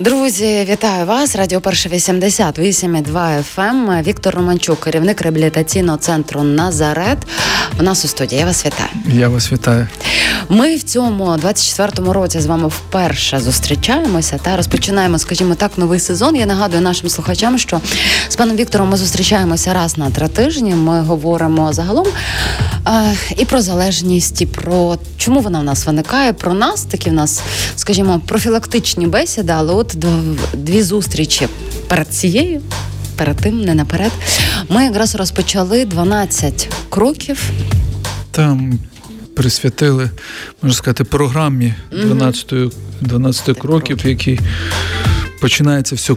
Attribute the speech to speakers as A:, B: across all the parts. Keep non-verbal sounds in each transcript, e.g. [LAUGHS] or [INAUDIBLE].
A: Друзі, вітаю вас. Радіо Перше 88,2 FM. Віктор Романчук, керівник реабілітаційного центру Назарет. У нас у студії. Я вас вітаю.
B: Я вас вітаю.
A: Ми в цьому 24-му році з вами вперше зустрічаємося та розпочинаємо, скажімо так, новий сезон. Я нагадую нашим слухачам, що з паном Віктором ми зустрічаємося раз на три тижні. Ми говоримо загалом е, і про залежність, і про чому вона в нас виникає. Про нас такі в нас, скажімо, профілактичні бесіди, але от дві зустрічі перед цією. Перед тим, не наперед, ми якраз розпочали 12 кроків.
B: Там присвятили, можна сказати, програмі 12 12 кроків, які починається все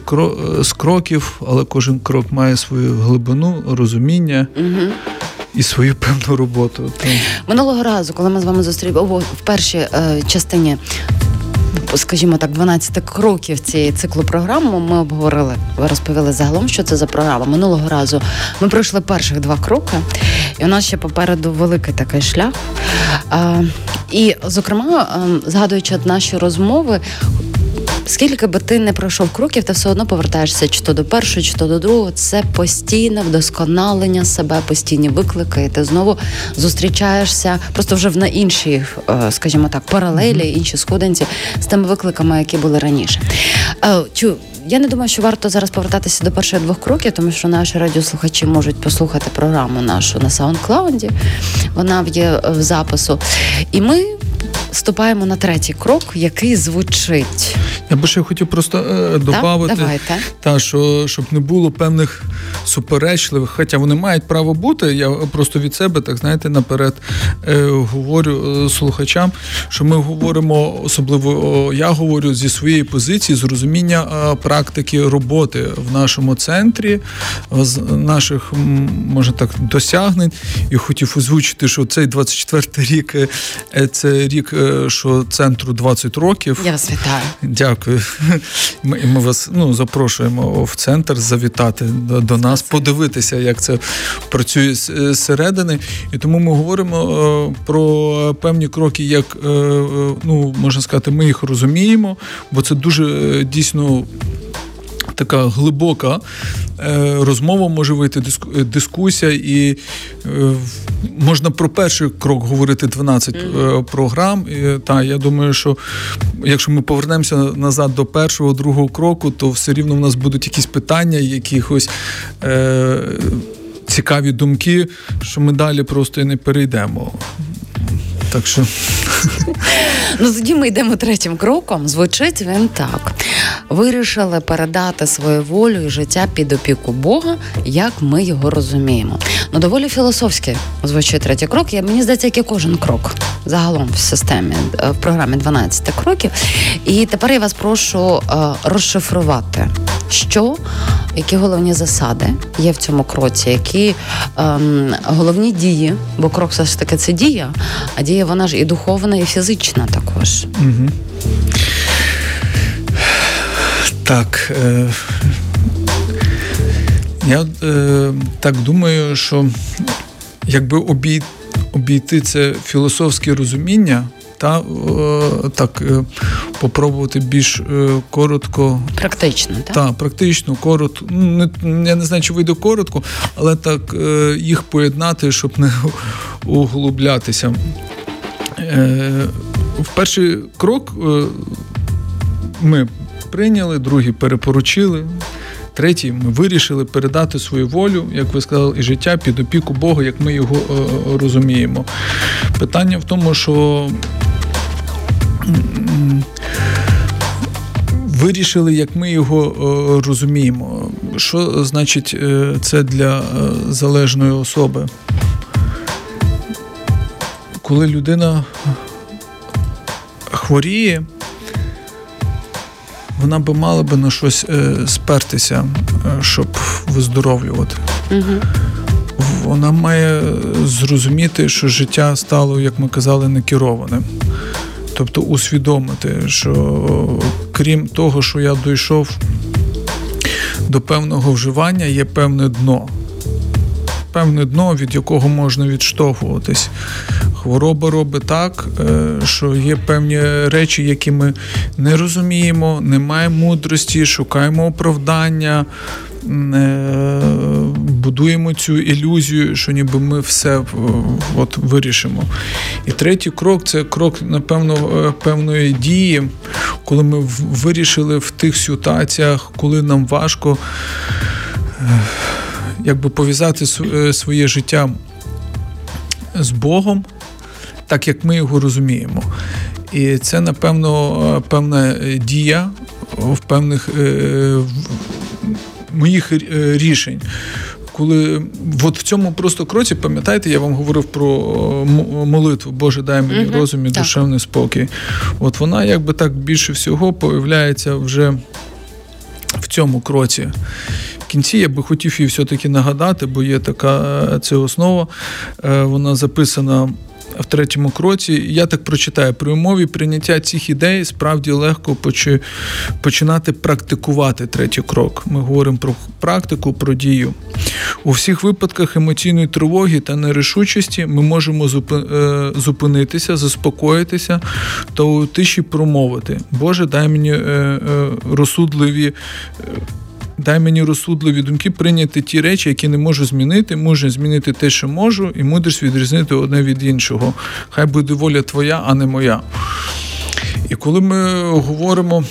B: з кроків, але кожен крок має свою глибину, розуміння. І свою певну роботу
A: минулого разу, коли ми з вами зустріли в першій е, частині скажімо так, 12 кроків цієї циклу програми ми обговорили. Розповіли загалом, що це за програма. Минулого разу ми пройшли перших два кроки, і у нас ще попереду великий такий шлях. І, зокрема, згадуючи наші розмови, Скільки би ти не пройшов кроків, ти все одно повертаєшся чи то до першого, чи то до другого. Це постійне вдосконалення себе, постійні виклики. І Ти знову зустрічаєшся просто вже в на іншій, е, скажімо так, паралелі, інші сходинці з тими викликами, які були раніше. Е, чу. Я не думаю, що варто зараз повертатися до перших двох кроків, тому що наші радіослухачі можуть послухати програму нашу на SoundCloud, Вона є в запису. І ми ступаємо на третій крок, який звучить.
B: Я би ще хотів просто е, додати, та, що щоб не було певних суперечливих, хоча вони мають право бути. Я просто від себе, так знаєте, наперед е, говорю е, слухачам, що ми говоримо, особливо я говорю зі своєї позиції, з розуміння е, практики роботи в нашому центрі, з наших може так досягнень. І хотів озвучити, що цей 24 рік е, це рік Е, що центру 20 років.
A: Я вас вітаю.
B: Дякую. Ми ми вас ну, запрошуємо в центр завітати до, до нас, подивитися, як це працює зсередини. І тому ми говоримо е, про певні кроки, як е, ну можна сказати, ми їх розуміємо, бо це дуже дійсно така глибока е, розмова може вийти, е, дискусія, і е, можна про перший крок говорити 12 mm-hmm. програм. І, Та я думаю, що якщо ми повернемося назад до першого, другого кроку, то все рівно в нас будуть якісь питання, якихось. Е, Цікаві думки, що ми далі просто і не перейдемо. Так що
A: ну тоді ми йдемо третім кроком. Звучить він так: вирішили передати свою волю і життя під опіку Бога, як ми його розуміємо. Ну доволі філософськи звучить третій крок. Я мені здається, як і кожен крок загалом в системі е, в програмі 12 кроків. І тепер я вас прошу е, розшифрувати, що які головні засади є в цьому кроці, які ем, головні дії, бо крок все ж таки це дія, а дія вона ж і духовна, і фізична також. Угу.
B: Так. Е... Я е, так думаю, що якби обійти обійти це філософське розуміння, та е, так е, попробувати більш е, коротко,
A: практично, так?
B: Та, практично, коротко. Ну, не, Я не знаю, чи вийде коротко, але так їх поєднати, щоб не углублятися. В перший крок ми прийняли, другий перепоручили. Третій, ми вирішили передати свою волю, як ви сказали, і життя під опіку Бога, як ми його е, розуміємо. Питання в тому, що вирішили, як ми його е, розуміємо. Що значить е, це для е, залежної особи? Коли людина хворіє, вона би мала би на щось спертися, щоб виздоровлювати. Угу. Вона має зрозуміти, що життя стало, як ми казали, некерованим. Тобто усвідомити, що крім того, що я дійшов до певного вживання, є певне дно. Певне дно, від якого можна відштовхуватись. Хвороба робить так, е, що є певні речі, які ми не розуміємо, не маємо мудрості, шукаємо оправдання, е, будуємо цю ілюзію, що ніби ми все от вирішимо. І третій крок це крок, напевно, певної дії, коли ми вирішили в тих ситуаціях, коли нам важко якби пов'язати своє життя з Богом, так як ми його розуміємо. І це, напевно, певна дія в певних е, моїх е, рішень. Коли от в цьому просто кроці, пам'ятаєте, я вам говорив про молитву, Боже, дай мені угу, розум і так. душевний спокій. От вона, якби так більше всього, появляється вже в цьому кроці В кінці я би хотів її все-таки нагадати, бо є така е, це основа, е, вона записана. В третьому кроці я так прочитаю при умові прийняття цих ідей справді легко починати практикувати третій крок. Ми говоримо про практику, про дію. У всіх випадках емоційної тривоги та нерішучості ми можемо е, зупинитися, заспокоїтися та у тиші промовити. Боже, дай мені розсудливі дай мені розсудливі думки прийняти ті речі, які не можу змінити, можу змінити те, що можу, і мудрість відрізнити одне від іншого. Хай буде воля твоя, а не моя. І коли ми говоримо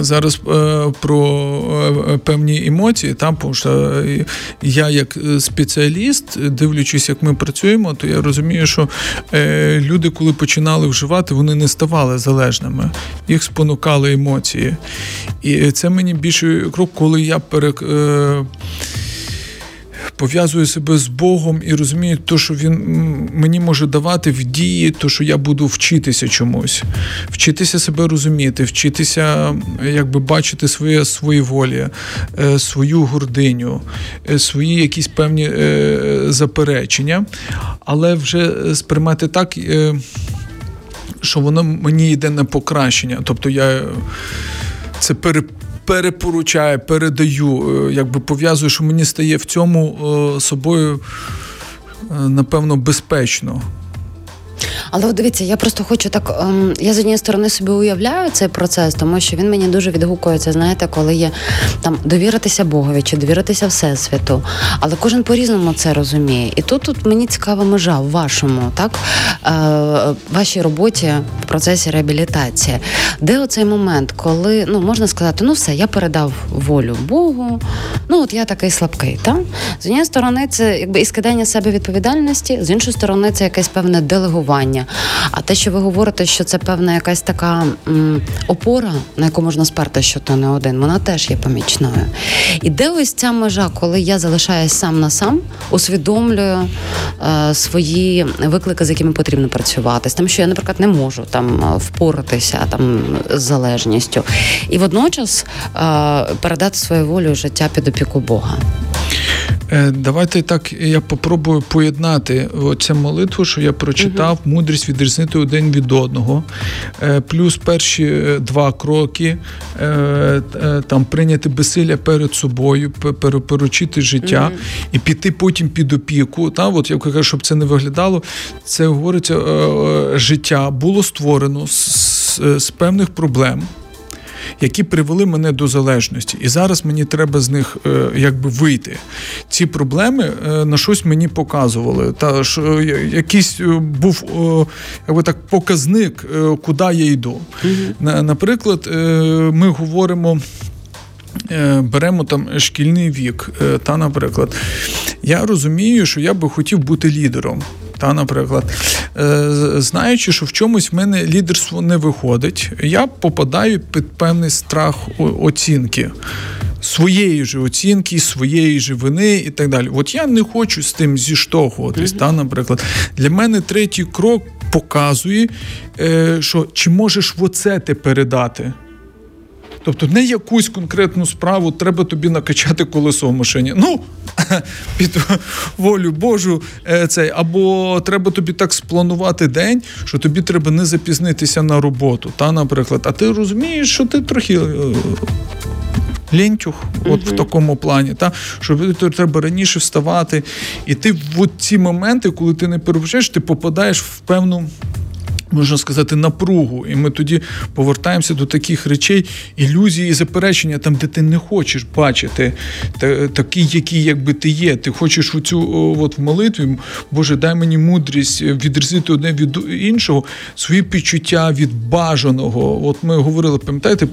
B: зараз е, про е, певні емоції, там тому що я як спеціаліст, дивлячись, як ми працюємо, то я розумію, що люди, коли починали вживати, вони не ставали залежними, їх спонукали емоції. І це мені більше крок, коли я перек пов'язую себе з Богом і розумію, то, що він мені може давати в дії, то що я буду вчитися чомусь, вчитися себе розуміти, вчитися, якби бачити своє свої волі, е, свою гординю, е, свої якісь певні е, заперечення, але вже сприймати так. Що воно мені йде на покращення, тобто я це пере, перепоручаю, передаю, е, якби пов'язую, що мені стає в цьому е, собою, е, напевно, безпечно.
A: Але дивіться, я просто хочу так. Ем, я з однієї сторони собі уявляю цей процес, тому що він мені дуже відгукується. Знаєте, коли є там довіритися Богові чи довіритися Всесвіту. Але кожен по-різному це розуміє. І тут тут мені цікава межа в вашому, так е, вашій роботі в процесі реабілітації. Де оцей момент, коли ну можна сказати, ну все, я передав волю Богу. Ну от я такий слабкий. Так? З однієї сторони, це якби і скидання себе відповідальності, з іншої сторони, це якесь певне делегування. А те, що ви говорите, що це певна якась така м, опора, на яку можна сперти, що то не один, вона теж є помічною. І де ось ця межа, коли я залишаюсь сам на сам, усвідомлюю е, свої виклики, з якими потрібно працювати, з тим, що я, наприклад, не можу там впоратися там з залежністю, і водночас е, передати свою волю життя під опіку Бога.
B: Е, давайте так, я попробую поєднати цю молитву, що я прочитав, угу. мудрість відрізнити один від одного, е, плюс перші е, два кроки там прийняти безсилля перед собою, перепоручити життя угу. і піти потім під опіку. Та, от я кажу, щоб це не виглядало, це говориться життя було створено з, з певних проблем які привели мене до залежності. І зараз мені треба з них е, якби вийти. Ці проблеми е, на щось мені показували. Та що е, якийсь був якби так показник, куди я йду. Mm-hmm. Наприклад, ми говоримо. Беремо там шкільний вік, та, наприклад, я розумію, що я би хотів бути лідером. Та, наприклад, е, знаючи, що в чомусь в мене лідерство не виходить, я попадаю під певний страх оцінки. Своєї ж оцінки, своєї ж вини і так далі. От я не хочу з тим зіштовхуватись. Mm-hmm. Та, наприклад, для мене третій крок показує, е, що чи можеш в оце ти передати. Тобто не якусь конкретну справу треба тобі накачати колесо в машині. Ну, [LAUGHS] під волю Божу, е, цей, або треба тобі так спланувати день, що тобі треба не запізнитися на роботу. Та, наприклад, А ти розумієш, що ти трохи. Е, лентюх, от в такому плані, та що треба раніше вставати. І ти в ці моменти, коли ти не перебуваєш, ти попадаєш в певну можна сказати, напругу. І ми тоді повертаємося до таких речей, ілюзії і заперечення, там, де ти не хочеш бачити такий, який якби ти є. Ти хочеш у цю от в молитві, Боже, дай мені мудрість відрізити одне від іншого, свої почуття від бажаного. От ми говорили, пам'ятаєте,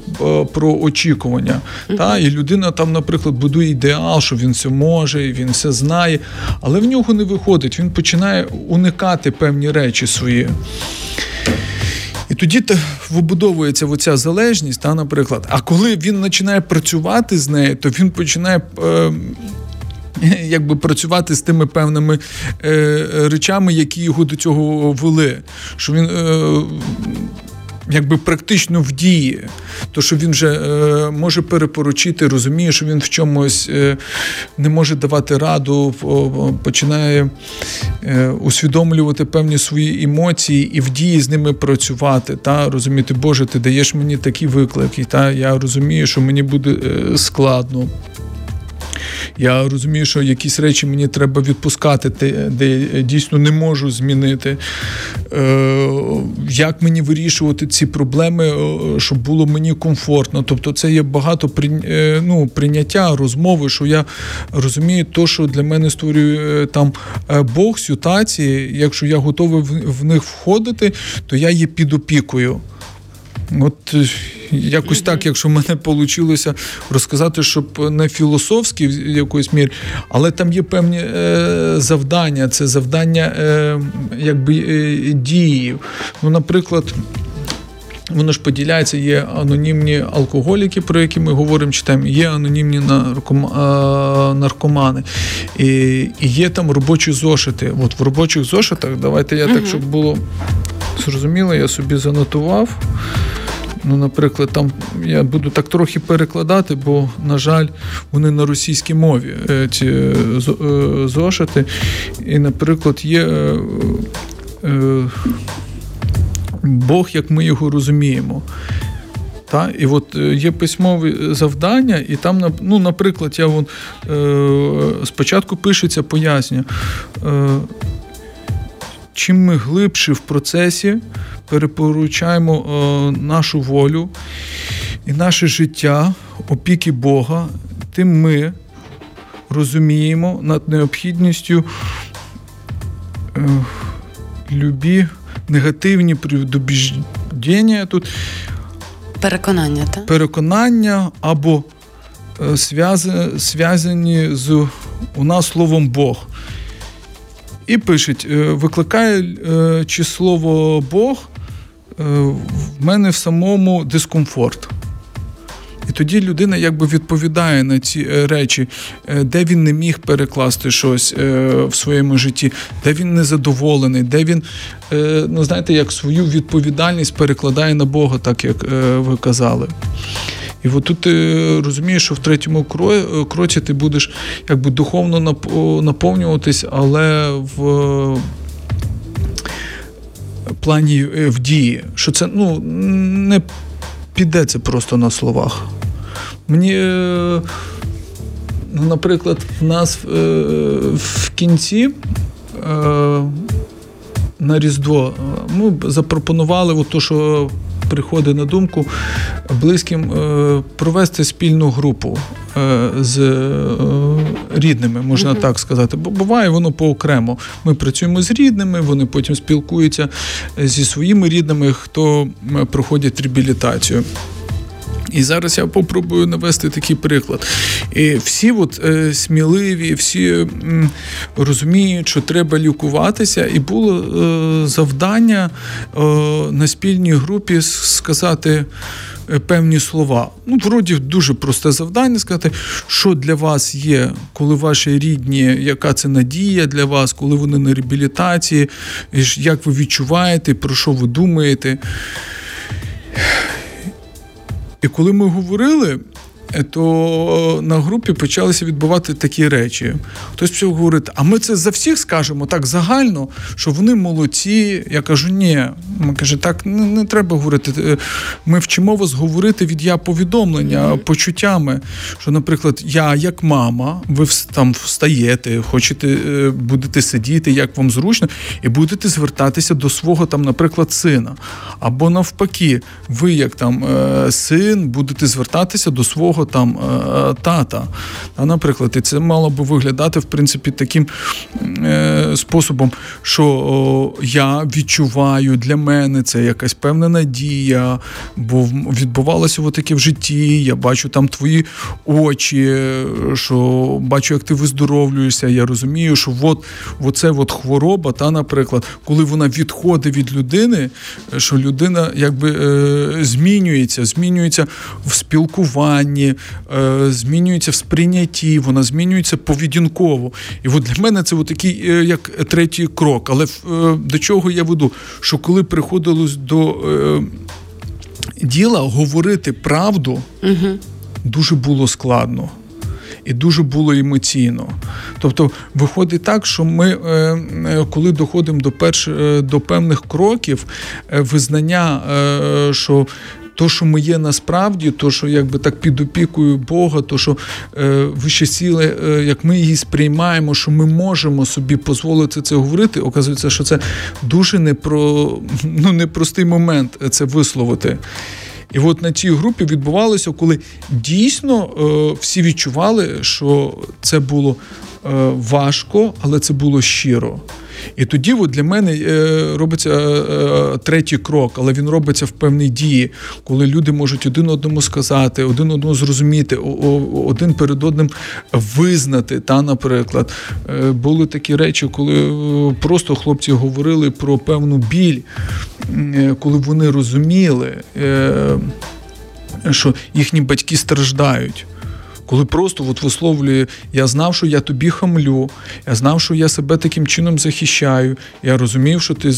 B: про очікування. Mm-hmm. Та? І людина там, наприклад, будує ідеал, що він все може, він все знає, але в нього не виходить. Він починає уникати певні речі свої. І тоді вибудовується оця залежність, та, наприклад. А коли він починає працювати з нею, то він починає. Е, [LAUGHS] Якби працювати з тими певними е, речами, які його до цього вели. Що він е, якби практично в дії, то що він вже е, може перепоручити, розуміє, що він в чомусь е, не може давати раду, починає е, усвідомлювати певні свої емоції і в дії з ними працювати. Та розуміти, Боже, ти даєш мені такі виклики, та я розумію, що мені буде е, складно. Я розумію, що якісь речі мені треба відпускати, де дійсно не можу змінити. Е, як мені вирішувати ці проблеми, е, щоб було мені комфортно? Тобто, це є багато е, ну, прийняття, розмови, що я розумію, то, що для мене створює там Бог, ситуації. Якщо я готовий в них входити, то я є під опікою. От якось так, якщо в мене вийшло розказати, щоб не філософські в якоїсь мірі, але там є певні е, завдання, це завдання е, якби е, дії. Ну, наприклад. Воно ж поділяється, є анонімні алкоголіки, про які ми говоримо, читаємо, є анонімні наркомани. І і є там робочі зошити. От в робочих зошитах, давайте я так, щоб було зрозуміло, я собі занотував. Ну, наприклад, там я буду так трохи перекладати, бо, на жаль, вони на російській мові е, ці е, е, зошити. І, наприклад, є Бог, як ми його розуміємо. Та? І от є письмові завдання, і там, ну, наприклад, я вон, е, спочатку пишеться пояснення. Е, чим ми глибше в процесі перепоручаємо е, нашу волю і наше життя опіки Бога, тим ми розуміємо над необхідністю е, любі негативні предубіждення тут.
A: Переконання, так?
B: Переконання або е, зв'язані з у нас словом Бог. І пишуть: е, викликає е, чи слово Бог е, в мене в самому дискомфорт. І тоді людина якби відповідає на ці речі, де він не міг перекласти щось в своєму житті, де він незадоволений, де він, ну знаєте, як свою відповідальність перекладає на Бога, так як ви казали. І от тут ти розумієш, що в третьому кроці ти будеш якби духовно наповнюватись, але в плані е, в дії, що це ну, не це просто на словах. Мені, е, ну, наприклад, в нас е, в кінці. На Різдво ми запропонували, от то, що приходить на думку близьким е, провести спільну групу е, з е, рідними, можна mm-hmm. так сказати. Бо буває воно поокремо. Ми працюємо з рідними, вони потім спілкуються зі своїми рідними, хто проходить реабілітацію. І зараз я попробую навести такий приклад. І Всі от, е, сміливі, всі м, розуміють, що треба лікуватися, і було е, завдання е, на спільній групі сказати. Е, певні слова. Ну, вроді дуже просте завдання сказати, що для вас є, коли ваші рідні, яка це надія для вас, коли вони на реабілітації, як ви відчуваєте, про що ви думаєте. І коли ми говорили, то на групі почалися відбувати такі речі. Хтось почав говорити, а ми це за всіх скажемо так загально, що вони молодці. Я кажу, ні. Ми каже, так не, не треба говорити. Е, ми вчимо вас говорити від я повідомлення, mm-hmm. почуттями. Що, наприклад, я як мама, ви там встаєте, хочете, е, будете сидіти, як вам зручно, і будете звертатися до свого там, наприклад, сина. Або навпаки, ви, як там син, будете звертатися до свого свого там е, тата. А, Наприклад, і це мало би виглядати в принципі таким е, способом, що я відчуваю для мене це якась певна надія, бо відбувалося таке в житті. Я бачу там твої очі, що бачу, як ти виздоровлюєшся. Я розумію, що от, оце от хвороба, та, наприклад, коли вона відходить від людини, що людина якби е, змінюється, змінюється в спілкуванні, е, змінюється в сприйнятті, вона змінюється поведінково. І от для мене це такий е, як третій крок. Але е, до чого я веду? Що коли приходилось до е, діла говорити правду, угу. дуже було складно. І дуже було емоційно. Тобто, виходить так, що ми, е, е, коли доходимо до перш, до певних кроків, визнання, що то, що ми є насправді, то, що якби так під опікою Бога, то що е, вище сіли, е, як ми її сприймаємо, що ми можемо собі дозволити це говорити, оказується, що це дуже непро, ну, непростий момент це висловити. І от на цій групі відбувалося, коли дійсно е, всі відчували, що це було е, важко, але це було щиро. І тоді от для мене е, робиться е, е, третій крок, але він робиться в певній дії, коли люди можуть один одному сказати, один одному зрозуміти, один перед одним визнати. Та, Наприклад, були такі речі, коли просто хлопці говорили про певну біль, коли вони розуміли, що їхні батьки страждають коли просто от висловлює, я знав, що я тобі хамлю, я знав, що я себе таким чином захищаю. Я розумів, що ти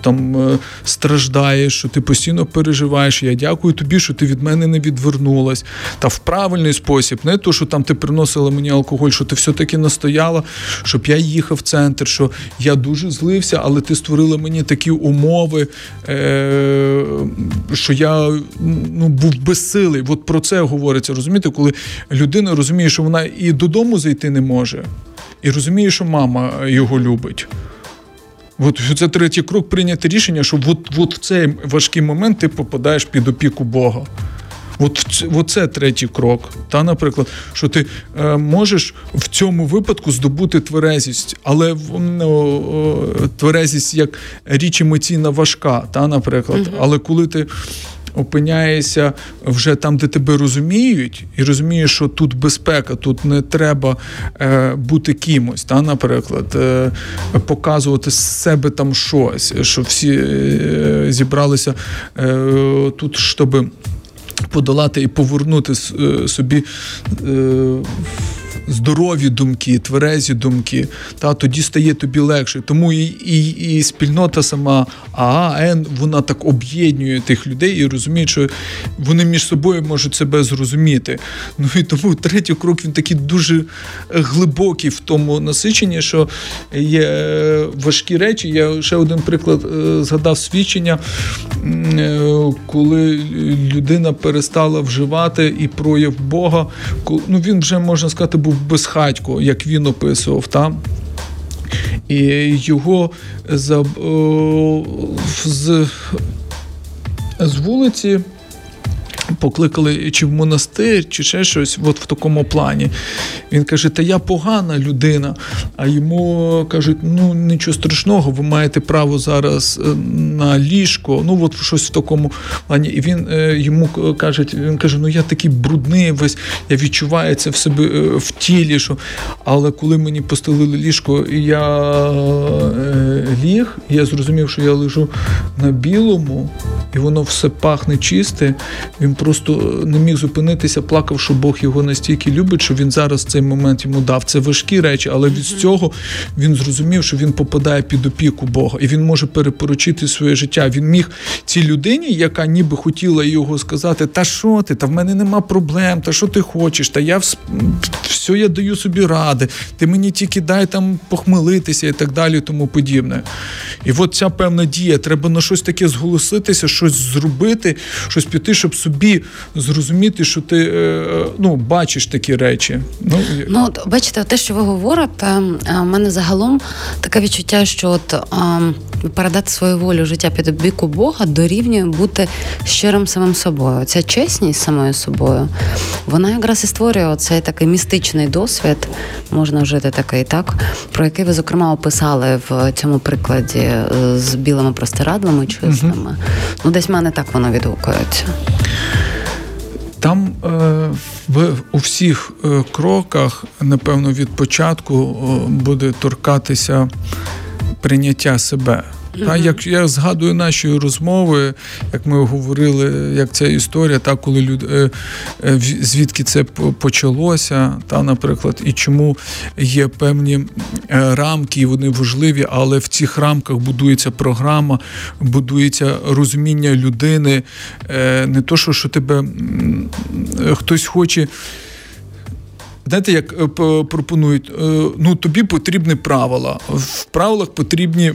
B: там е, страждаєш, що ти постійно переживаєш. Я дякую тобі, що ти від мене не відвернулась. Та в правильний спосіб, не то, що там ти приносила мені алкоголь, що ти все-таки настояла, щоб я їхав в центр, що я дуже злився, але ти створила мені такі умови, е- що я ну, був безсилий. От про це говориться, розумієте, коли людина розуміє, що вона і додому зайти не може, і розуміє, що мама його любить. От це третій крок прийняти рішення, що от, от в цей важкий момент ти попадаєш під опіку Бога. От, от це третій крок. Та, Наприклад, що ти е, можеш в цьому випадку здобути тверезість, але ну, тверезість як річ емоційна важка, та, наприклад. Угу. Але коли ти опиняєшся вже там, де тебе розуміють, і розумієш, що тут безпека, тут не треба е, бути кимось, та, наприклад, е, показувати з себе там щось, що всі е, зібралися е, тут, щоб подолати і повернути е, собі. Е, здорові думки, тверезі думки, та тоді стає тобі легше. Тому і і, і спільнота сама ААН, вона так об'єднує тих людей і розуміє, що вони між собою можуть себе зрозуміти. Ну і тому третій крок він такий дуже глибокий в тому насиченні, що є важкі речі. Я ще один приклад е, згадав свідчення, е, коли людина перестала вживати і прояв Бога, ну він вже можна сказати, був безхатько, як він описував там. І його з, з, з вулиці покликали чи в монастир, чи ще щось, от в такому плані. Він каже: Та я погана людина. А йому кажуть, ну нічого страшного, ви маєте право зараз е, на ліжко. Ну, от щось в такому плані. І він е, йому каже, він каже: Ну я такий брудний, весь я відчуваю це в себе е, в тілі. Що... Але коли мені постелили ліжко, я ліг, я зрозумів, що я лежу на білому, і воно все пахне чисте. Він просто не міг зупинитися, плакав, що Бог його настільки любить, що він зараз цей момент йому дав. Це важкі речі, але від цього він зрозумів, що він попадає під опіку Бога, і він може перепоручити своє життя. Він міг цій людині, яка ніби хотіла його сказати: Та що ти? Та в мене нема проблем, та що ти хочеш? Та я все я даю собі ради, ти мені тільки дай там похмелитися і так далі, тому подібне. І от ця певна дія, треба на щось таке зголоситися, щось зробити, щось піти, щоб собі зрозуміти, що ти е, ну, бачиш такі речі.
A: Ну, ну бачите, те, що ви говорите, в мене загалом таке відчуття, що от передати свою волю життя під обіку Бога дорівнює бути щирим самим собою. Ця чесність самою собою, вона якраз і створює цей такий містичний досвід, можна вжити такий, так, про який ви, зокрема, описали в цьому прикладі е, з білими простирадлами чистими. Угу. Ну, десь в мене так воно відгукується.
B: Там е, в у всіх е, кроках, напевно, від початку буде торкатися прийняття себе. Та, як я згадую наші розмови, як ми говорили, як ця історія, та коли люди е, е, звідки це почалося, та, наприклад, і чому є певні е, рамки, і вони важливі, але в цих рамках будується програма, будується розуміння людини, не то, що, що тебе хтось хоче. Знаєте, як пропонують, ну тобі потрібні правила. В правилах потрібні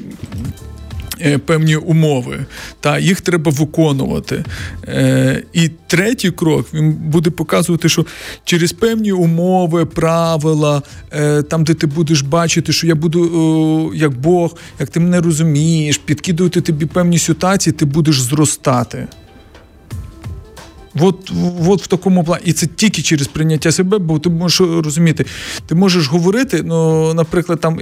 B: певні умови, та їх треба виконувати. Е, І третій крок він буде показувати, що через певні умови, правила, е, там, де ти будеш бачити, що я буду о, як Бог, як ти мене розумієш, підкидувати тобі певні ситуації, ти будеш зростати. От, от в такому плані. І це тільки через прийняття себе, бо ти можеш розуміти, ти можеш говорити, ну, наприклад, там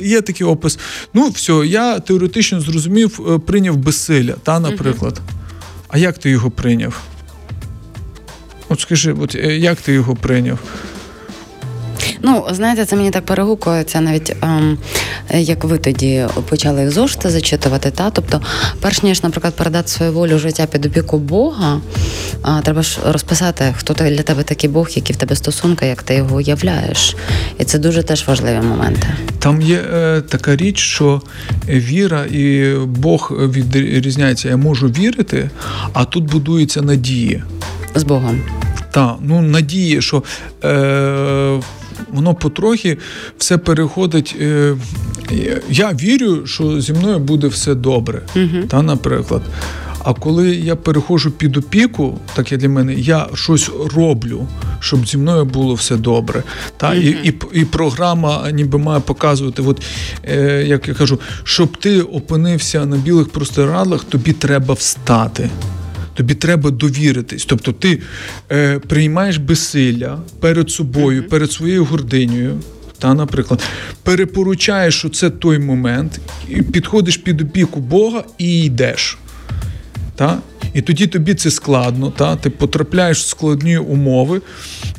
B: є такий опис. Ну, все, я теоретично зрозумів, е, прийняв безсилля, та, наприклад. А як ти його прийняв? От скажи, от е, як ти його прийняв?
A: Ну, знаєте, це мені так перегукується, навіть ем, як ви тоді почали зошити зачитувати. Та? Тобто, перш ніж, наприклад, передати свою волю життя під опіку Бога, а, треба ж розписати, хто для тебе такий Бог, які в тебе стосунки, як ти його уявляєш. І це дуже теж важливі моменти.
B: Там є е, така річ, що віра і Бог відрізняється. Я можу вірити, а тут будується надії.
A: З Богом.
B: Так, ну надії, що е, воно потрохи все переходить. Е, Я вірю, що зі мною буде все добре. uh Та, наприклад. А коли я переходжу під опіку, так як для мене, я щось роблю, щоб зі мною було все добре. Та? Mm-hmm. І і, і програма ніби має показувати, от, е, як я кажу, щоб ти опинився на білих простирадлах, тобі треба встати тобі треба довіритись. Тобто ти е, приймаєш безсилля перед собою, mm-hmm. перед своєю гординею. Та, наприклад, перепоручаєш, що це той момент, і підходиш під опіку Бога і йдеш. Та? І тоді тобі це складно, та? ти потрапляєш в складні умови,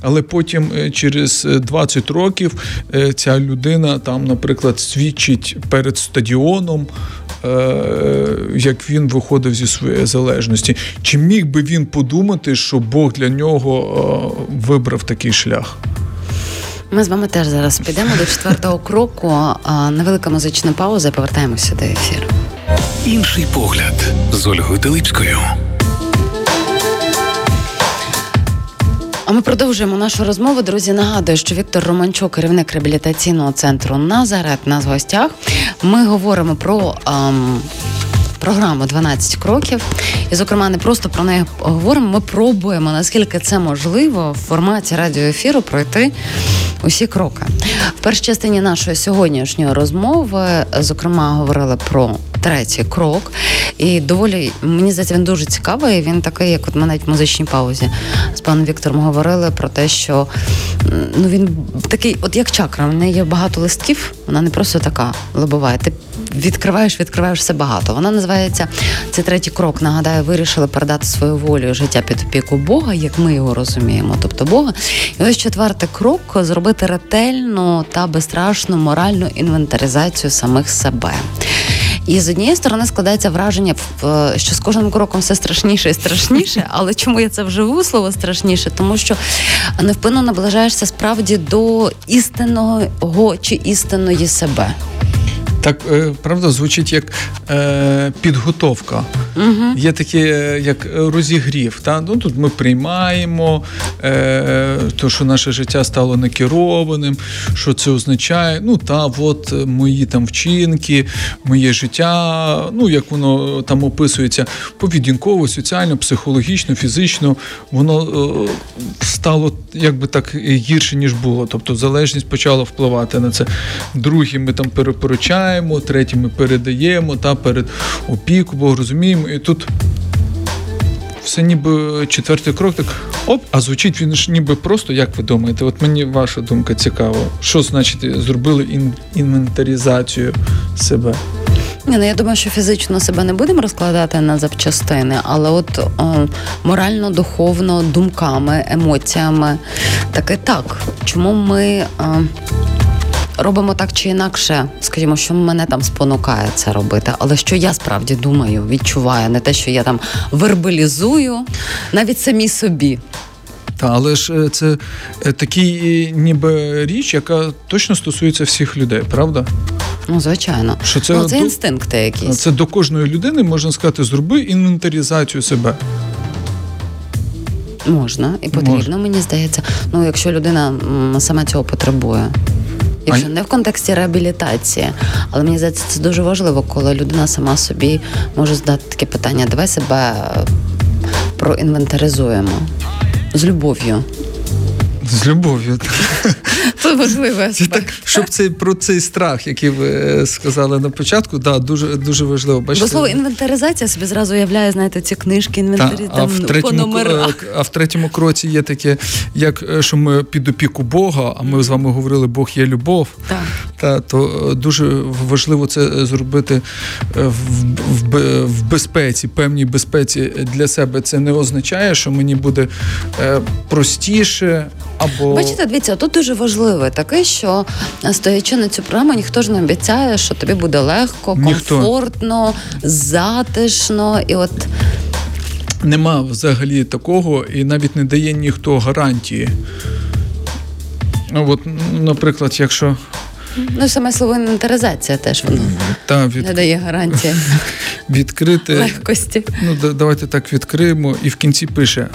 B: але потім е, через 20 е, років е, ця людина, там, наприклад, свідчить перед стадіоном, як він виходив зі своєї залежності. Чи міг би він подумати, що Бог для нього вибрав такий шлях?
A: Ми з вами теж зараз підемо до четвертого кроку. Невелика музична пауза. Повертаємося до ефіру.
C: Інший погляд з Ольгою Телипською.
A: А ми продовжуємо нашу розмову. Друзі, нагадую, що Віктор Романчук, керівник реабілітаційного центру Назарет, нас в гостях. Ми говоримо про. Ем, Програму «12 кроків, і, зокрема, не просто про неї говоримо. Ми пробуємо наскільки це можливо в форматі радіоефіру пройти усі кроки. В першій частині нашої сьогоднішньої розмови, зокрема, говорили про третій крок. І доволі мені здається, він дуже цікавий. Він такий, як от ми навіть в музичній паузі з паном Віктором говорили про те, що ну він такий, от як чакра, в неї є багато листків, вона не просто така лобова. Ти відкриваєш, відкриваєш все багато. Вона називається це третій крок. Нагадаю, вирішили передати свою волю життя під опіку Бога, як ми його розуміємо, тобто Бога. І ось четвертий крок зробити ретельну та безстрашну моральну інвентаризацію самих себе. І з однієї сторони складається враження, що з кожним кроком все страшніше і страшніше. [LAUGHS] Але чому я це вживу слово страшніше? Тому що невпинно наближаєшся справді до істинного чи істинної себе.
B: Так е, правда звучить як е, підготовка. Угу. Є таке, е, як розігрів. Та? Ну, Тут ми приймаємо, е, то, що наше життя стало некерованим, що це означає. Ну, та, от мої там вчинки, моє життя, ну, як воно там описується, поведінково, соціально, психологічно, фізично, воно е, стало якби так гірше, ніж було. Тобто залежність почала впливати на це. Другі ми там перепоручаємо приймаємо, третє ми передаємо та перед опіку, бо розуміємо, і тут. Все ніби четвертий крок, так оп, а звучить він ж ніби просто, як ви думаєте? От мені ваша думка цікава. Що значить зробили ін- інвентаризацію себе?
A: Ні, ну я думаю, що фізично себе не будемо розкладати на запчастини, але от о, морально, духовно, думками, емоціями таки так. Чому ми. О, робимо так чи інакше, скажімо, що мене там спонукає це робити, але що я справді думаю, відчуваю, не те, що я там вербалізую, навіть самі собі.
B: Та, але ж е, це е, такий ніби річ, яка точно стосується всіх людей, правда?
A: Ну, звичайно. Що Це ну, це інстинкти якісь.
B: Це до кожної людини можна сказати, зроби інвентаризацію себе.
A: Можна і потрібно, Можна. мені здається. Ну, якщо людина саме цього потребує. Вже не в контексті реабілітації, але мені здається, це дуже важливо, коли людина сама собі може задати таке питання: давай себе проінвентаризуємо з любов'ю.
B: З любов'ю.
A: Це важливо.
B: Це так, щоб цей про цей страх, який ви е, сказали на початку, да, дуже дуже важливо.
A: Бачите? Бо слово інвентаризація собі зразу уявляє, знаєте, ці книжки інвентарі
B: Та, там, а в третьому, по номерах. А в третьому кроці є таке, як е, що ми під опіку Бога, а ми з вами говорили, Бог є любов. Так. Та, то е, дуже важливо це зробити в, в, в безпеці, певній безпеці для себе. Це не означає, що мені буде простіше або
A: бачите, дивіться, тут дуже важливе таке, що стоячи на цю програму, ніхто ж не обіцяє, що тобі буде легко, комфортно, ніхто. затишно і от.
B: Нема взагалі такого, і навіть не дає ніхто гарантії. Ну, от, Наприклад, якщо
A: Ну, саме слово інвентаризація теж воно Та, від... не дає гарантії [LAUGHS]
B: відкрити
A: легкості.
B: Ну, давайте так відкриємо. І в кінці пише: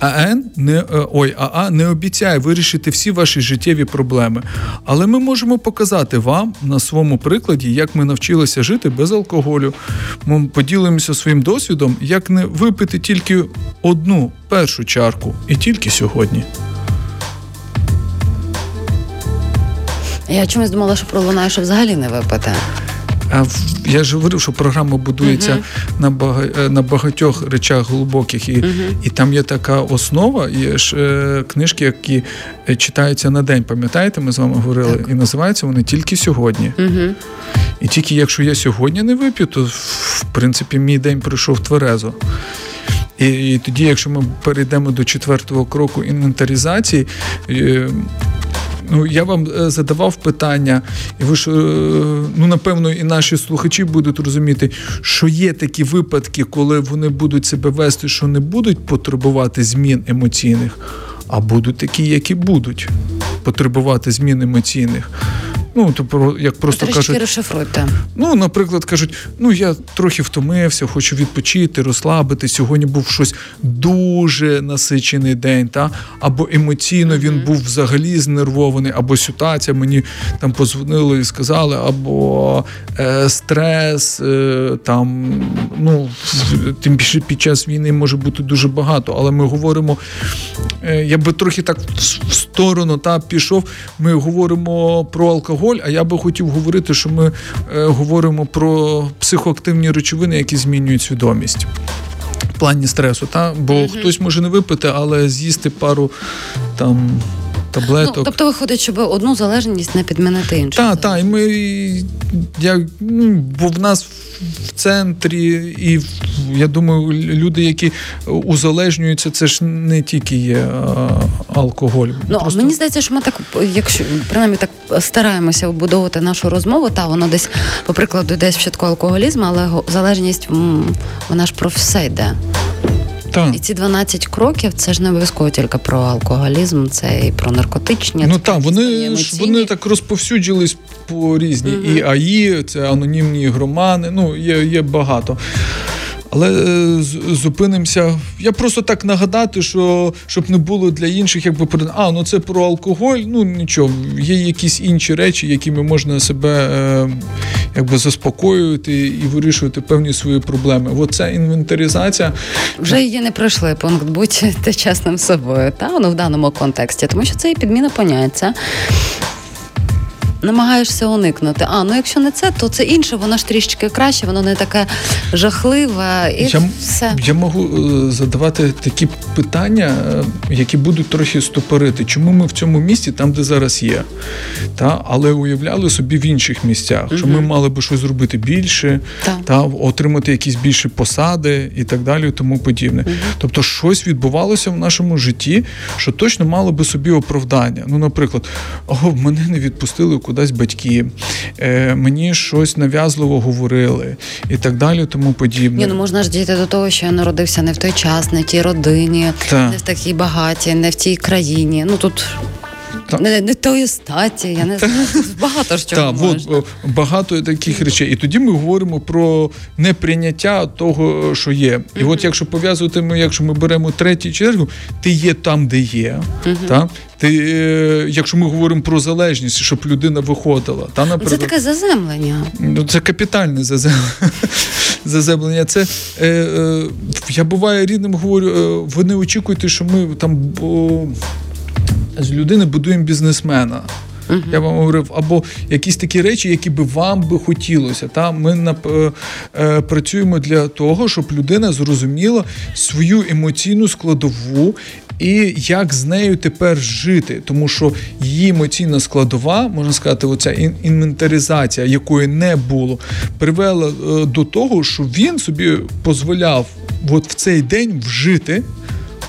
B: АН не е, ой, АА не обіцяє вирішити всі ваші життєві проблеми. Але ми можемо показати вам на своєму прикладі, як ми навчилися жити без алкоголю. Ми поділимося своїм досвідом, як не випити тільки одну першу чарку, і тільки сьогодні.
A: Я чомусь думала, що пролунає, що взагалі не.
B: А я ж говорив, що програма будується uh-huh. на бага, е, на багатьох речах глибоких, і uh-huh. і там є така основа, є ж е, книжки, які е, читаються на день. Пам'ятаєте, ми з вами говорили, так. і називаються вони тільки сьогодні. Uh-huh. І тільки якщо я сьогодні не вип'ю, то в принципі мій день пройшов тверезо. І, і тоді, якщо ми перейдемо до четвертого кроку інвентаризації. Е, Ну я вам е, задавав питання, і ви ж е, ну напевно і наші слухачі будуть розуміти, що є такі випадки, коли вони будуть себе вести, що не будуть потребувати змін емоційних, а будуть такі, які будуть потребувати змін емоційних. Ну, то як просто
A: Трішки
B: кажуть,
A: розшифруйте.
B: Ну, наприклад, кажуть, ну я трохи втомився, хочу відпочити, розслабити. Сьогодні був щось дуже насичений день, та або емоційно mm-hmm. він був взагалі знервований, або ситуація мені там позвонили і сказали, або е, стрес, е, там ну тим більше під час війни може бути дуже багато, але ми говоримо, е, я би трохи так в сторону та пішов. Ми говоримо про алкоголь алкоголь. А я би хотів говорити, що ми е, говоримо про психоактивні речовини, які змінюють свідомість. В плані стресу, та? бо mm хтось може не випити, але з'їсти пару там. Таблеток. Ну,
A: тобто виходить, щоб одну залежність не підмінити іншу.
B: Так, так, і ми я, ну, бо в нас в центрі і я думаю, люди, які узалежнюються, це ж не тільки є алкоголь.
A: Ну Просто... мені здається, що ми так, якщо принаймні так стараємося вбудовувати нашу розмову, та воно десь, по прикладу, десь в щитку алкоголізму, але залежність вона ж про все йде.
B: Так.
A: І ці 12 кроків це ж не обов'язково тільки про алкоголізм, це і про наркотичні.
B: Ну так, вони ж вони так розповсюджились по різні. Угу. І АІ, це анонімні ігромани, ну є, є багато. Але е, зупинимося. Я просто так нагадати, що щоб не було для інших, якби а, ну це про алкоголь. Ну нічого, є якісь інші речі, якими можна себе е, якби заспокоювати і вирішувати певні свої проблеми. Оця інвентаризація
A: вже її не пройшли пункт. Будьте [LAUGHS] чесним собою, та ну в даному контексті, тому що це і підміна поняття намагаєшся уникнути. А ну якщо не це, то це інше, воно ж трішки краще, воно не таке жахливе. І
B: я,
A: все.
B: я можу е, задавати такі питання, е, які будуть трохи стопорити. Чому ми в цьому місті, там де зараз є, та але уявляли собі в інших місцях, угу. що ми мали би щось зробити більше, та. та отримати якісь більші посади і так далі, і тому подібне. Угу. Тобто, щось відбувалося в нашому житті, що точно мало би собі оправдання. Ну, наприклад, о, мене не відпустили кудись батьки, е, мені щось нав'язливо говорили і так далі, тому подібне.
A: Ні, ну можна ж дійти до того, що я народився не в той час, не в тій родині,
B: Та.
A: не в такій багатій, не в тій країні. Ну тут. Не не тої статі, я не знаю. Багато ж чого.
B: Так, от, багато таких речей. І тоді ми говоримо про неприйняття того, що є. І от якщо пов'язувати ми, якщо ми беремо третій чергу, ти є там, де є. Та? Ти, е, Якщо ми говоримо про залежність, щоб людина виходила. Та, наприклад,
A: Це таке заземлення.
B: Ну, Це капітальне заземлення. [LAUGHS] заземлення. Це, е, е, Я буває рідним говорю, е, ви не очікуєте, що ми там. Бо, з людини будуємо бізнесмена. Uh-huh. Я вам говорив, або якісь такі речі, які би вам би хотілося. Та Ми нап... Е, е, працюємо для того, щоб людина зрозуміла свою емоційну складову і як з нею тепер жити. Тому що її емоційна складова, можна сказати, оця інвентаризація, якої не було, привела е, до того, що він собі дозволяв от в цей день вжити,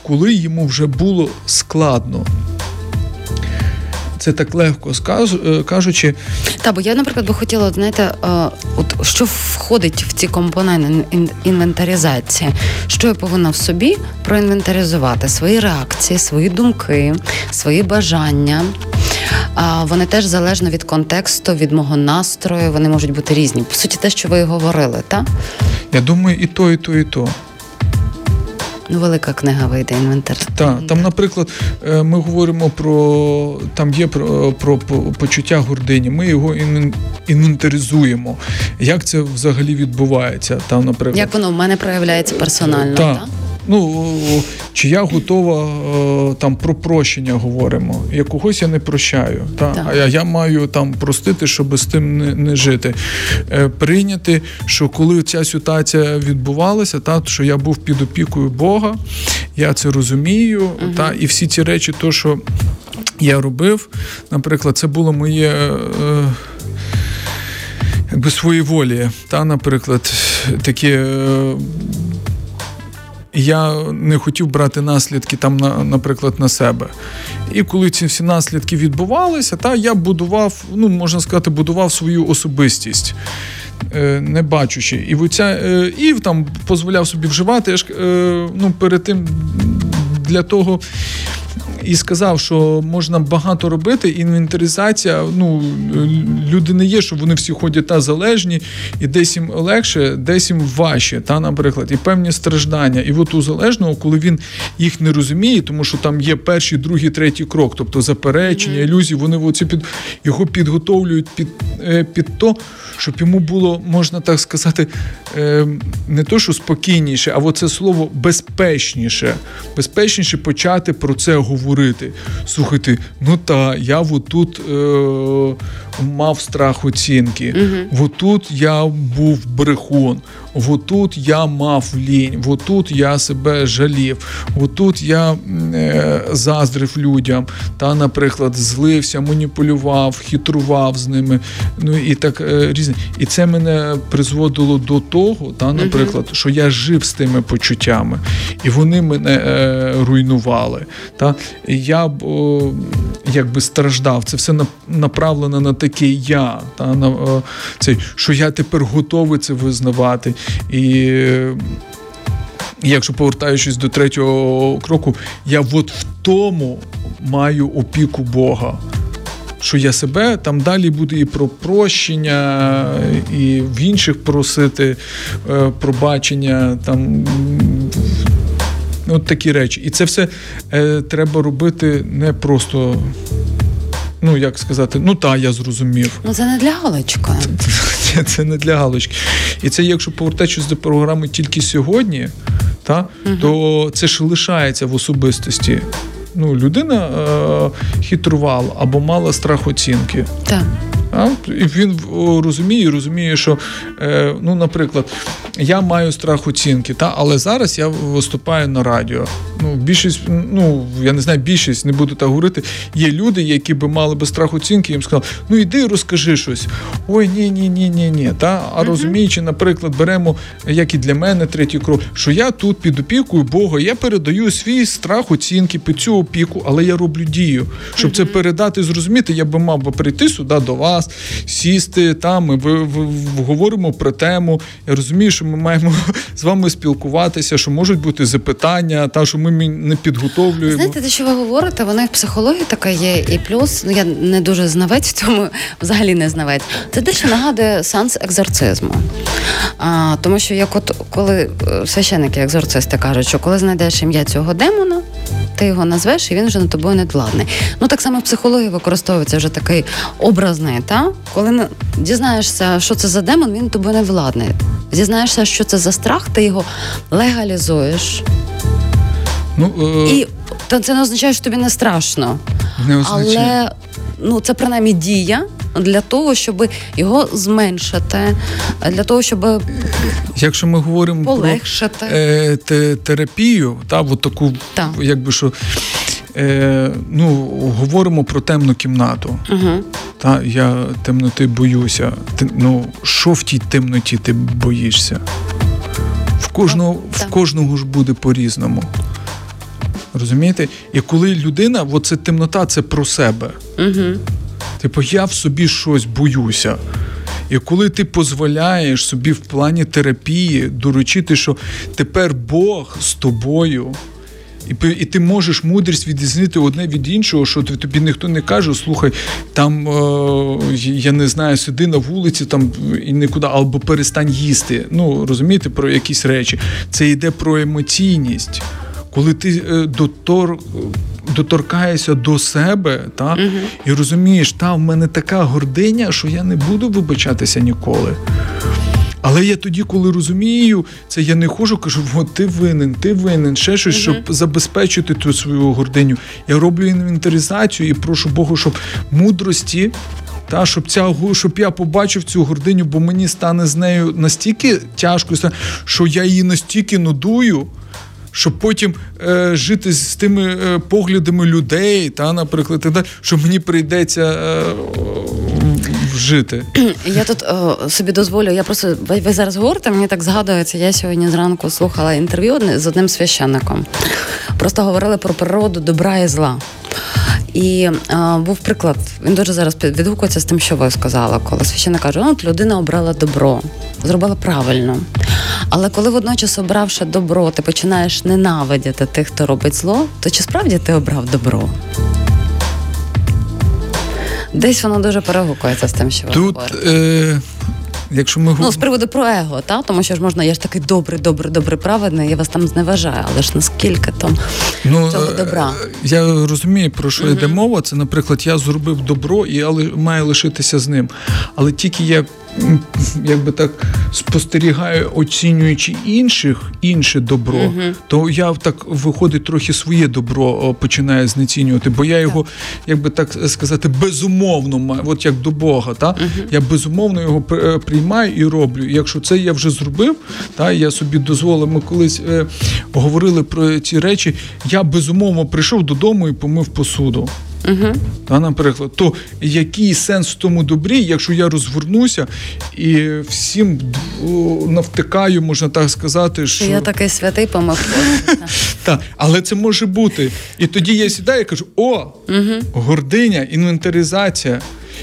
B: коли йому вже було складно це так легко е, кажучи.
A: Та, бо я, наприклад, би хотіла, знаєте, е, от що входить в ці компоненти інвентаризації, що я повинна в собі проінвентаризувати свої реакції, свої думки, свої бажання. А вони теж залежно від контексту, від мого настрою, вони можуть бути різні. По суті, те, що ви говорили, так?
B: Я думаю, і то, і то, і то.
A: Ну, велика книга вийде інвентар.
B: Так, там, наприклад, е, ми говоримо про там є про, про почуття гордині. Ми його інвентаризуємо. Як це взагалі відбувається? Там, наприклад,
A: як воно в мене проявляється персонально?
B: Так. так? Ну чи я готова е, там про прощення говоримо? Я когось я не прощаю, та так. а я, я маю там простити, щоб з тим не не жити. Е, Прийняти, що коли ця ситуація відбувалася, та що я був під опікою Бога, я це розумію. Угу. Та і всі ці речі, то що я робив, наприклад, це було моє. Е, Якби свої волі, та, наприклад, такі я не хотів брати наслідки там, на, наприклад, на себе. І коли ці всі наслідки відбувалися, та я будував, ну можна сказати, будував свою особистість. Е, не бачучи. І оця, е, і там дозволяв собі вживати. Я ж, е, ну, перед тим для того і сказав, що можна багато робити. Інвентаризація, ну люди не є, що вони всі ходять та залежні, і десь їм легше, десь їм важче, та, наприклад, і певні страждання. І от у залежного, коли він їх не розуміє, тому що там є перший, другий, третій крок, тобто заперечення, ілюзії, вони оці під його підготовлюють під, е, під то, щоб йому було, можна так сказати, е, не то, що спокійніше, а це слово безпечніше. Безпечніше почати про це говорити. Слухайте, ну та я отут е, мав страх оцінки, угу. отут я був брехун, отут я мав лінь, отут я себе жалів, отут я е, заздрив людям, та, наприклад, злився, маніпулював, хитрував з ними. Ну і так е, різне. І це мене призводило до того, та, наприклад, що я жив з тими почуттями, і вони мене е, руйнували. Та. Я о, якби страждав. Це все направлено на таке я, та, на, о, цей, що я тепер готовий це визнавати. І якщо повертаючись до третього кроку, я от в тому маю опіку Бога. Що я себе там далі буду і про прощення, і в інших просити е, пробачення, там от такі речі. І це все е, треба робити не просто. Ну, як сказати, ну та я зрозумів.
A: Ну це не для галочки. [LAUGHS]
B: Це, [LAUGHS] це не для галочки. І це, якщо повертатись до програми тільки сьогодні, та, угу. то це ж лишається в особистості. Ну, Людина е, хитрувала або мала страх оцінки.
A: Так.
B: А? І він розуміє, розуміє, що, е, ну, наприклад, я маю страх оцінки, та, але зараз я виступаю на радіо. Ну, Більшість, ну я не знаю, більшість, не буду так говорити. Є люди, які би мали би страх оцінки, їм сказали, ну іди розкажи щось. Ой, ні, ні, ні, ні, ні. Та? А розуміючи, наприклад, беремо, як і для мене, третій крок, що я тут під опікою Бога, я передаю свій страх оцінки під цю опіку, але я роблю дію. Щоб це передати, зрозуміти, я би мав би прийти сюди до вас, сісти там, ми говоримо про тему. Я розумію, що ми маємо з вами спілкуватися, що можуть бути запитання, та що ми не підготовлюємо.
A: Знаєте, те, що ви говорите, вона в психології така є, і плюс ну я не дуже знавець, в цьому взагалі не знавець. Це дещо нагадує сеанс екзорцизму. А, Тому що як от коли е, священники, екзорцисти кажуть, що коли знайдеш ім'я цього демона, ти його назвеш, і він вже на тобою недвладний. Ну так само в психології використовується вже такий образний, та коли дізнаєшся, що це за демон, він тобою не владний. Дізнаєшся, що це за страх, ти його легалізуєш. Ну, е... І це не означає, що тобі не страшно.
B: Не означає.
A: Але ну, це принаймні дія для того, щоб його зменшити, для того, щоб
B: якщо ми говоримо
A: полегшити.
B: про е, те, терапію, та от таку, та. якби що. Е, ну, говоримо про темну кімнату. Угу. Та я темноти боюся. Ти, ну, що в тій темноті ти боїшся? В кожного, в кожного ж буде по-різному. Розумієте? І коли людина, оце темнота, це про себе. Угу. Типу, я в собі щось боюся. І коли ти дозволяєш собі в плані терапії доручити, що тепер Бог з тобою. І і ти можеш мудрість відрізнити одне від іншого, що тобі ніхто не каже, слухай, там е, я не знаю, сиди на вулиці там і нікуди, або перестань їсти. Ну розумієте, про якісь речі. Це йде про емоційність коли ти е, дотор, доторкаєшся до себе, та, угу. і розумієш, та в мене така гординя, що я не буду вибачатися ніколи. Але я тоді, коли розумію, це я не хожу, кажу, от ти винен, ти винен, ще щось, щоб забезпечити ту свою гординю. Я роблю інвентаризацію і прошу Богу, щоб мудрості. Та щоб ця щоб я побачив цю гординю, бо мені стане з нею настільки тяжко, що я її настільки нудую, щоб потім е, жити з тими е, поглядами людей, та, наприклад, так, що мені прийдеться е, жити. [CLEARS THROAT]
A: Я тут о, собі дозволю, я просто ви зараз говорите, мені так згадується. Я сьогодні зранку слухала інтерв'ю з одним священником. Просто говорили про природу добра і зла. І а, був приклад. Він дуже зараз відгукується з тим, що ви сказали, коли священник каже, от людина обрала добро, зробила правильно. Але коли водночас обравши добро, ти починаєш ненавидіти тих, хто робить зло, то чи справді ти обрав добро? Десь воно дуже перегукується з тим, що ви
B: Тут,
A: говорите.
B: Е- Якщо ми
A: Ну, з приводу про его, та тому що ж можна, я ж такий добрий, добрий, добрий, праведний, я вас там зневажаю, але ж наскільки там ну, цього е, добра?
B: Я розумію, про що йде мова. Це, наприклад, я зробив добро і але маю лишитися з ним. Але тільки я [LAUGHS] якби так спостерігаю, оцінюючи інших, інше добро, угу. то я так виходить трохи своє добро починаю знецінювати, бо я його, як би так сказати, безумовно маю, от як до Бога. Та? Угу. Я безумовно його е, приймаю і роблю. І якщо це я вже зробив, та я собі дозволив, ми колись е, говорили про ці речі. Я безумовно прийшов додому і помив посуду. Угу. Та, наприклад, то який сенс в тому добрі, якщо я розвернуся і всім навтикаю, можна так сказати, що
A: я такий святий помив. [LAUGHS]
B: Так, але це може бути. І тоді я сідаю і кажу: о, гординя, інвентаризація.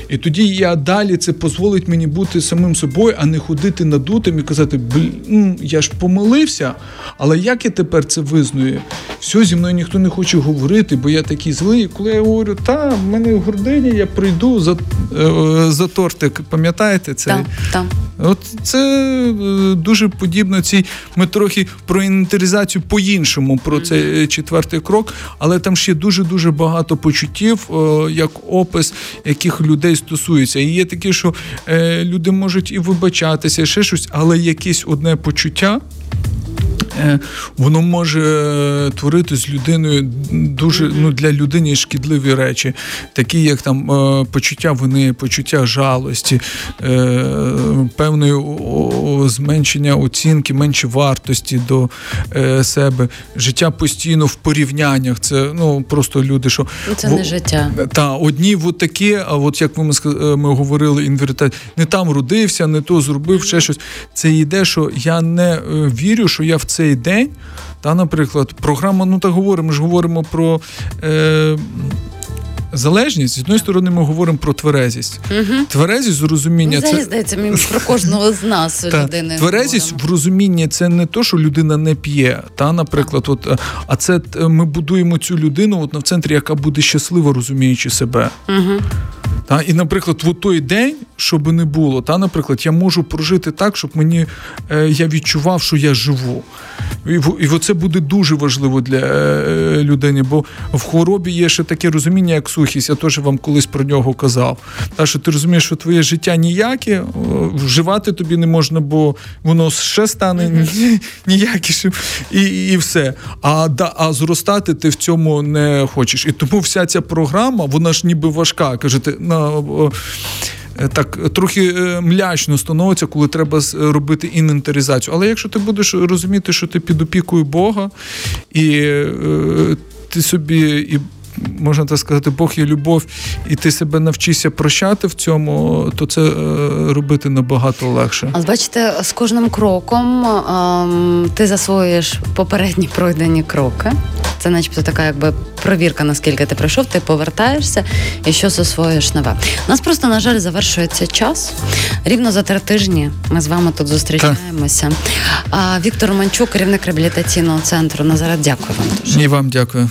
B: І тоді я далі це дозволить мені бути самим собою, а не ходити надутим і казати, блін, я ж помилився, але як я тепер це визнаю? Все, зі мною ніхто не хоче говорити, бо я такий злий. Коли я говорю, та в мене в гордині, я прийду за е, за тортик. Пам'ятаєте це?
A: Так, так.
B: От це е, дуже подібно цій. Ми трохи про інвентаризацію по-іншому, про цей четвертий крок, але там ще дуже дуже багато почуттів, як опис, яких людей стосується. І є такі, що е, люди можуть і вибачатися, ще щось, але якесь одне почуття. Е, воно може е, творити з людиною дуже ну для людини шкідливі речі, такі як там е, почуття вини, почуття жалості, певної зменшення оцінки, менше вартості до себе, життя постійно в порівняннях. Це ну просто люди, що
A: ну, це не життя.
B: Та одні от такі, а от як ми ми говорили, інвертація, не там родився, не то зробив, ще щось. Це йде, що я не вірю, що я в це цей день, та, наприклад, програма, ну так говоримо, ми ж говоримо про. Е, Залежність з одної сторони, ми говоримо про тверезість. Угу. Тверезість в розуміння
A: ну, це здається мені про кожного з нас
B: та,
A: людини.
B: Тверезість говоримо. в розумінні це не то, що людина не п'є. Та, наприклад, от, а це ми будуємо цю людину от, в центрі, яка буде щаслива, розуміючи себе. Угу. Та, І, наприклад, в той день, щоб не було, та, наприклад, я можу прожити так, щоб мені е, я відчував, що я живу. І і це буде дуже важливо для е, людини, бо в хворобі є ще таке розуміння, як сухість. Я теж вам колись про нього казав. Та, що ти розумієш, що твоє життя ніяке, вживати тобі не можна, бо воно ще стане mm-hmm. ніякішим, і і все. А да, а зростати ти в цьому не хочеш. І тому вся ця програма, вона ж ніби важка. Кажете, на. Е, так трохи е, млячно становиться, коли треба робити інвентаризацію. Але якщо ти будеш розуміти, що ти під опікою Бога, і е, ти собі і. Можна так сказати, Бог є любов, і ти себе навчишся прощати в цьому, то це робити набагато легше.
A: А бачите, з кожним кроком ем, ти засвоїш попередні пройдені кроки. Це, начебто, така якби провірка, наскільки ти пройшов, ти повертаєшся і що засвоїш нове. У нас просто, на жаль, завершується час. Рівно за три тижні ми з вами тут зустрічаємося. А Віктор Манчук, керівник реабілітаційного центру. Назарет, дякую вам дуже.
B: І вам дякую.